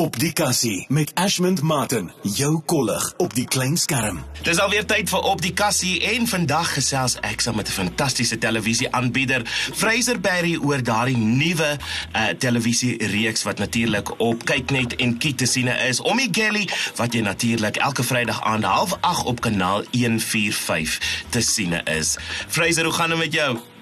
Op die kassie met Ashmond Martin, jou kollig op die klein skerm. Dis alweer tyd vir op die kassie en vandag gesels ek saam met 'n fantastiese televisieaanbieder, Fraser Berry oor daardie nuwe uh, televisiereeks wat natuurlik op Kyknet en Kyk te sien is, Omie Gelly wat jy natuurlik elke Vrydag aand 08:30 op kanaal 145 te sien is. Fraser, hoe gaan dit met jou?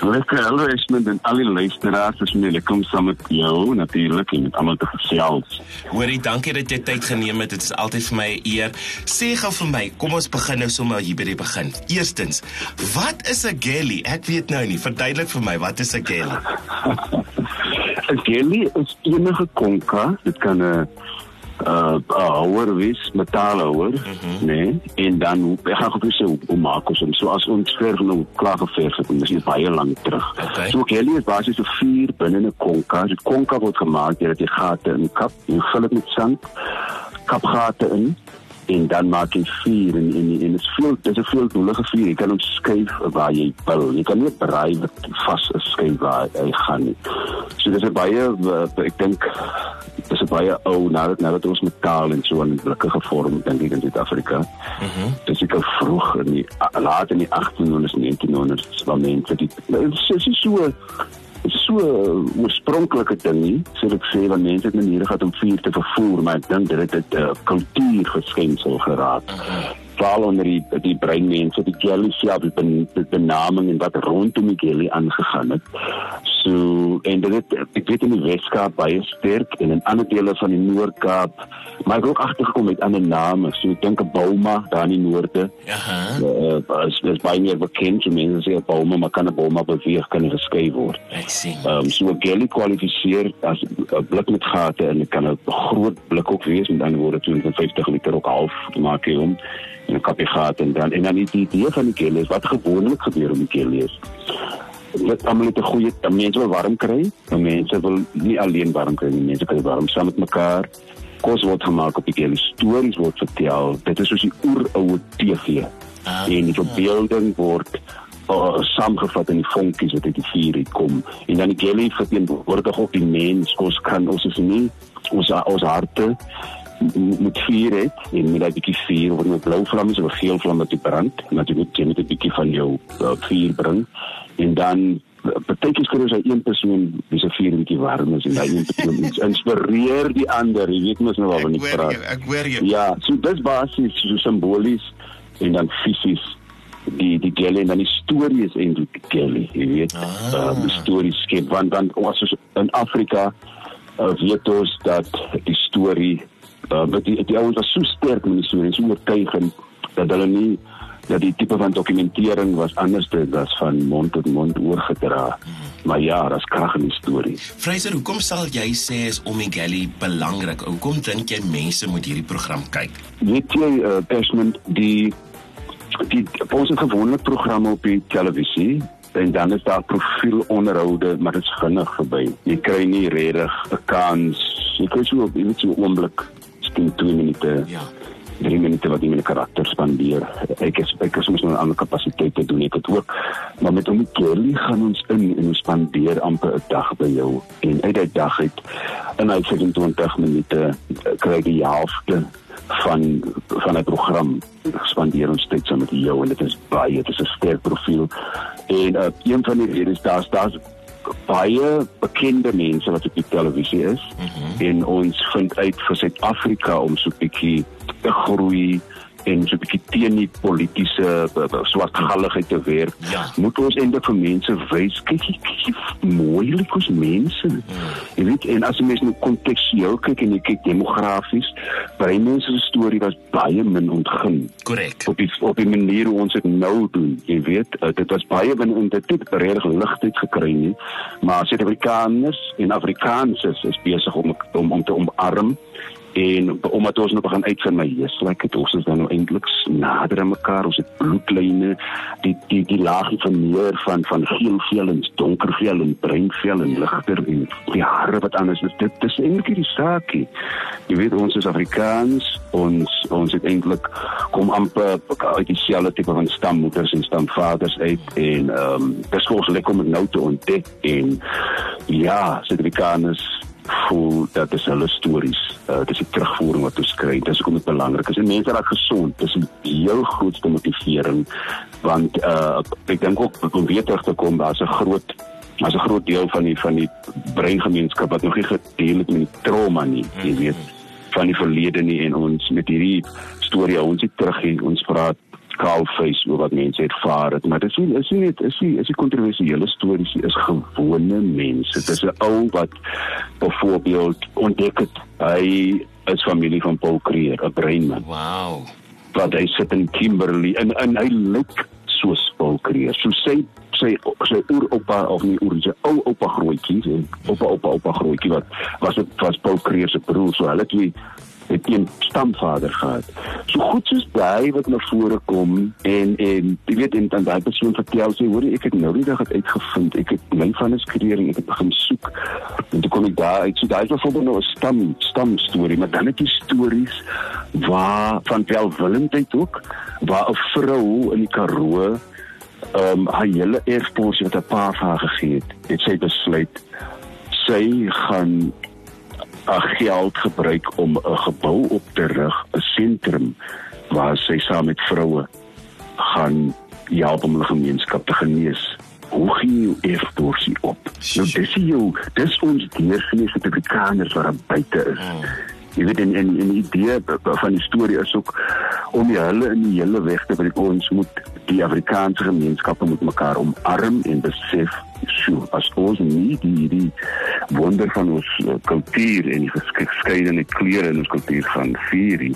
Lekker hallo Esmond en al die luisteraars is my lekker om saam met jou natuurlik en met almal te gesels. Hoorie, dankie dat jy tyd geneem het. Dit is altyd vir my 'n eer. Sê gou vir my, kom ons begin nou sommer hier by die begin. Eerstens, wat is 'n gelly? Ek weet nou nie. Verduidelik vir my, wat is 'n gelly? 'n Gelly is enige konka. Dit kan 'n uh houer wees metaalhouer, mm -hmm. nee, en dan ek gaan gou sê hoe maak ons hom? So as ons verf nou klaar geverf het, dis baie lank terug. Okay. So gelly is basies so vier binne 'n konka. Die konka word gemaak deur die gate in die kap, jy vul dit met sand, kapgate in en dan maak jy vuur en en en dit is veel dis 'n veel doelige vuur jy kan hom skuif waar jy wil jy kan nie braai wat vas is skuif waar hy gaan nie so dis 'n baie ek dink dis 'n baie ou nadat nadat ons metaal en so 'n blikke gevorm dink ek in Suid-Afrika. Mhm. Mm dis ek vroeg in die laat in die 1800s 1900s waar mense dit is so so oorspronklike ding nie sê ek sê want mense het maniere gehad om vuur te vervoer maar ek dink dit het 'n uh, kultuur geskenksel geraak. Veral onder die die breinmense die jelly self die, die benaming en wat rondom die jelly aangegaan het so en dit het, ek weet in die Weskaap baie sterk en in ander dele van die Noord-Kaap maar ek het ook agtergekom met ander name. So ek dink 'n Bouma daar in die noorde Ja. uh, is, is baie meer bekend. So mense sê 'n Bouma maar kan 'n Bouma beweeg kan geskei word. Ek sien. Ehm um, so gelly kwalifiseer as 'n blik met gate en dit kan 'n groot blik ook wees. Met ander woorde 250 liter ook half maak jy hom en 'n kapie gate en dan. En dan die idee van die gelly is wat gewoonlik gebeur om die gelly is dit almal het 'n goeie mense wil warm kry en mense wil nie alleen warm kry nie. Mense kan warm saam met mekaar. Kos word gemaak op die gelly stories word vertel. Dit is soos die oeroue TV Ah. en die verbeelding word uh, saamgevat in die vonkies wat uit die vuur kom en dan die gelly verteenwoordig ook die mens. Ons kan ons is nie ons ons harte moet vuur het en met 'n bietjie vuur word met blou vlamme 'n geel vlam wat jy brand en dat jy moet jy met 'n bietjie van jou uh, vuur bring en dan partykies kry ons hy een persoon wie se vuur bietjie warm is en daai een persoon iets inspireer die ander jy weet mos nou waarvan ek praat jou, ek hoor jou. Ja, so dis basies so simbolies en dan fisies die die gele en dan die storie is eintlik die gele, jy weet. Ah. Uh, die storie skep want dan ons is in Afrika uh, weet ons dat die storie uh, wat die die ouens was so sterk met die storie, so oortuigend dat hulle nie dat die tipe van dokumentering was anders dit was van mond tot mond oorgedra. Maar ja, daar's krag in die storie. Fraser, hoekom sal jy sê is Omie Gelly belangrik? Hoekom dink jy mense moet hierdie program kyk? weet jy uh, Desmond die die ons het gewoonlik programme op die televisie en dan is daar profielonderhoude maar dit is vinnig verby jy kry nie regtig 'n kans jy kry so jy weet so 'n oomblik skien 2 minute Ja. drie minute wat jy met 'n karakter spandeer. Ek is ek is mos nou 'n ander kapasiteit te doen ek het ook maar met hom Kelly gaan ons in en ons spandeer amper 'n dag by jou. En uit daai dag uit in hy 27 minute eh, kry jy die helfte van van 'n program. Spandeer ons tyd saam met jou en dit is baie dit is 'n sterk profiel. En uh, een van die redes daar's daar's baie bekende mense wat op die televisie is mm -hmm. en ons vind uit vir Suid-Afrika om so 'n bietjie te groei en so 'n bietjie teen die politieke swartgalligheid te werk Ja. moet ons eintlik vir mense wys kyk hoe mooi lyk ons mense Hmm. jy weet en as jy mens nou kontekstueel kyk en jy kyk demografies baie mense se storie was baie min ontgin Korrek. op die op die manier hoe ons dit nou doen jy weet uh, dit was baie binne in dit het regtig ligheid gekry nie maar Suid-Afrikaners en Afrikaners is besig om om om te omarm en omdat ons nou begin uitvind my Jesus like dit ons is dan nou eintlik nader aan mekaar. Ons het bloedlyne die die die laagie van meer van van geel vel en donker vel en bruin vel en ligter en die hare wat anders is. Dit dis eintlik die saakie. Jy weet ons is Afrikaans. Ons ons het eintlik kom amper uit dieselfde tipe van stammoeders en stamvaders uit en ehm um, dis vir ons lekker om nou te ontdek. En ja Suid-Afrikaners voel dat dis hulle stories. Uh, dis die terugvoering wat ons kry. Dis hoekom dit belangrik is. En mense raak gesond. Dis die heel grootste motivering want uh, ek dink ook om weer terug te kom, daar's 'n groot as 'n groot deel van die van die breingemeenskap wat nog nie gedeel het met die trauma nie, jy mhm. weet, van die verlede nie en ons met hierdie storie ons het terug en ons praat kaalfees oor wat mense ervaar het, maar dit is nie is nie is nie is nie kontroversiële stories is gewone mense. Dit is 'n ou wat byvoorbeeld ontdek het hy is familie van Paul Creer, 'n breinman. Wow. Wat hy sit in Kimberley en en hy lyk soos Paul Creer. So sê sy sy ooroupa of nie oor sy ou oupa grootjie, sy oupa oupa oupa grootjie wat was dit was Paul Creer se broer, so hulle twee het een stamvader gehad. So goed soos daai wat na vore kom en en jy weet en dan daai persoon vertel sê hoor ek het nou die dag uitgevind, ek het my van 'n skreering, ek het begin soek. En toe kom ek daar, ek sê daai is byvoorbeeld nou 'n stam stam storie, maar dan het jy stories waar van welwillendheid ook waar 'n vrou in die Karoo ehm um, haar hele erfpos wat 'n pa vir haar gegee het, het sy besluit sy gaan haar geld gebruik om 'n gebou op te rig, 'n sentrum waar sy saam met vroue gaan help om hulle gemeenskap te genees. Hoe gaan jy erfporsie op? Nou dis jy, dis ons deursnee Afrikaners wat buite is. Hmm. Jy weet en en 'n idee van die storie is ook om die hulle in die hele weg te bring. Ons moet die Afrikaanse gemeenskappe met mekaar omarm en besef so as ons nie die die wonder van ons uh, kultuur en die geskeidenheid kleure in ons kultuur gaan vier nie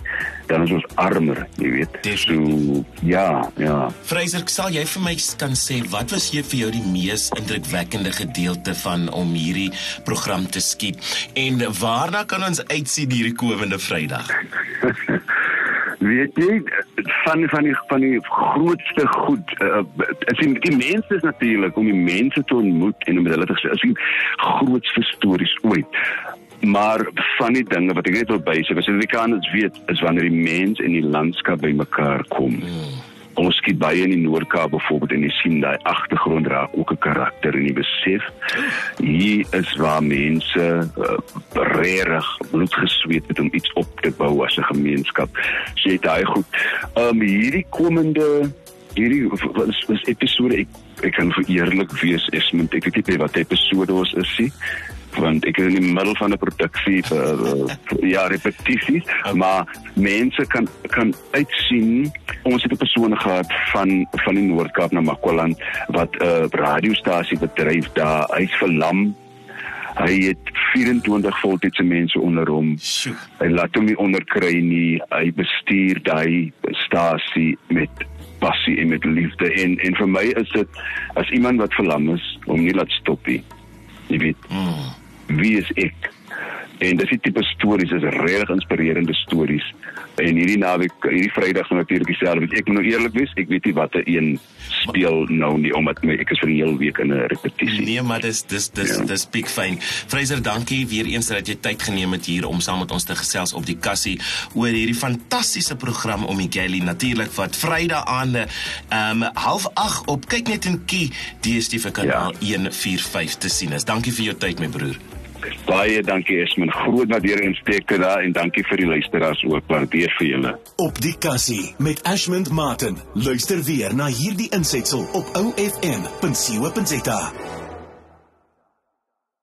dan is ons armer jy weet. So ja ja. Fraser sal jy vir my kan sê wat was jy vir jou die mees indrukwekkende gedeelte van om hierdie program te skiet? En waarna kan ons uitsien hierdie komende Vrydag weet jy van van die van die grootste goed uh, is die, die mense is natuurlik om die mense te ontmoet en om hulle te sê as die grootste stories ooit. Maar van die dinge wat ek net wil bysê was die kaners weet is wanneer die mens en die landskap bymekaar kom. Hmm ons skiet baie in die Noord-Kaap byvoorbeeld en jy sien daai agtergrond raak ook 'n karakter en jy besef hier is waar mense uh, regtig bloed gesweet het om iets op te bou as 'n gemeenskap. So daai goed. Ehm um, hierdie komende hierdie was, was episode ek ek kan vir eerlik wees is moet ek weet nie wat episode ons is nie want ek is in die middel van 'n produksie vir ja repetisies maar mense kan kan uitsien ons het 'n persoon gehad van van die Noord-Kaap na Makwaland wat 'n uh, radiostasie bedryf daar hy's verlam. Hy het 24 voltydse mense onder hom. Hy laat hom nie onderkry nie. Hy bestuur daai stasie met passie en met liefde. En en vir my is dit as iemand wat verlam is om nie laat stop nie. Jy weet. Mm wie is ek? En dis die tipe stories is regtig inspirerende stories. En hierdie naweek, hierdie Vrydag gaan natuurlik dieselfde. Ek moet nou eerlik wees, ek weet nie watter een speel nou nie omdat my ek is vir die hele week in 'n repetisie. Nee, maar dis dis dis ja. dis big fine. Fraser, dankie weer eens dat jy tyd geneem het hier om saam met ons te gesels op die kassie oor hierdie fantastiese program om die Gally natuurlik wat Vrydag aande ehm um, half 8 op kyk net en kie DStv kanaal ja. 145 te sien is. Dankie vir jou tyd my broer. Baie dankie Esmen. Groot waardering en spekte daar en dankie vir die luisteraars ook. Waardeer vir julle. Op die kassie met Ashmond Martin. Luister weer na hierdie insetsel op OFM.co.za.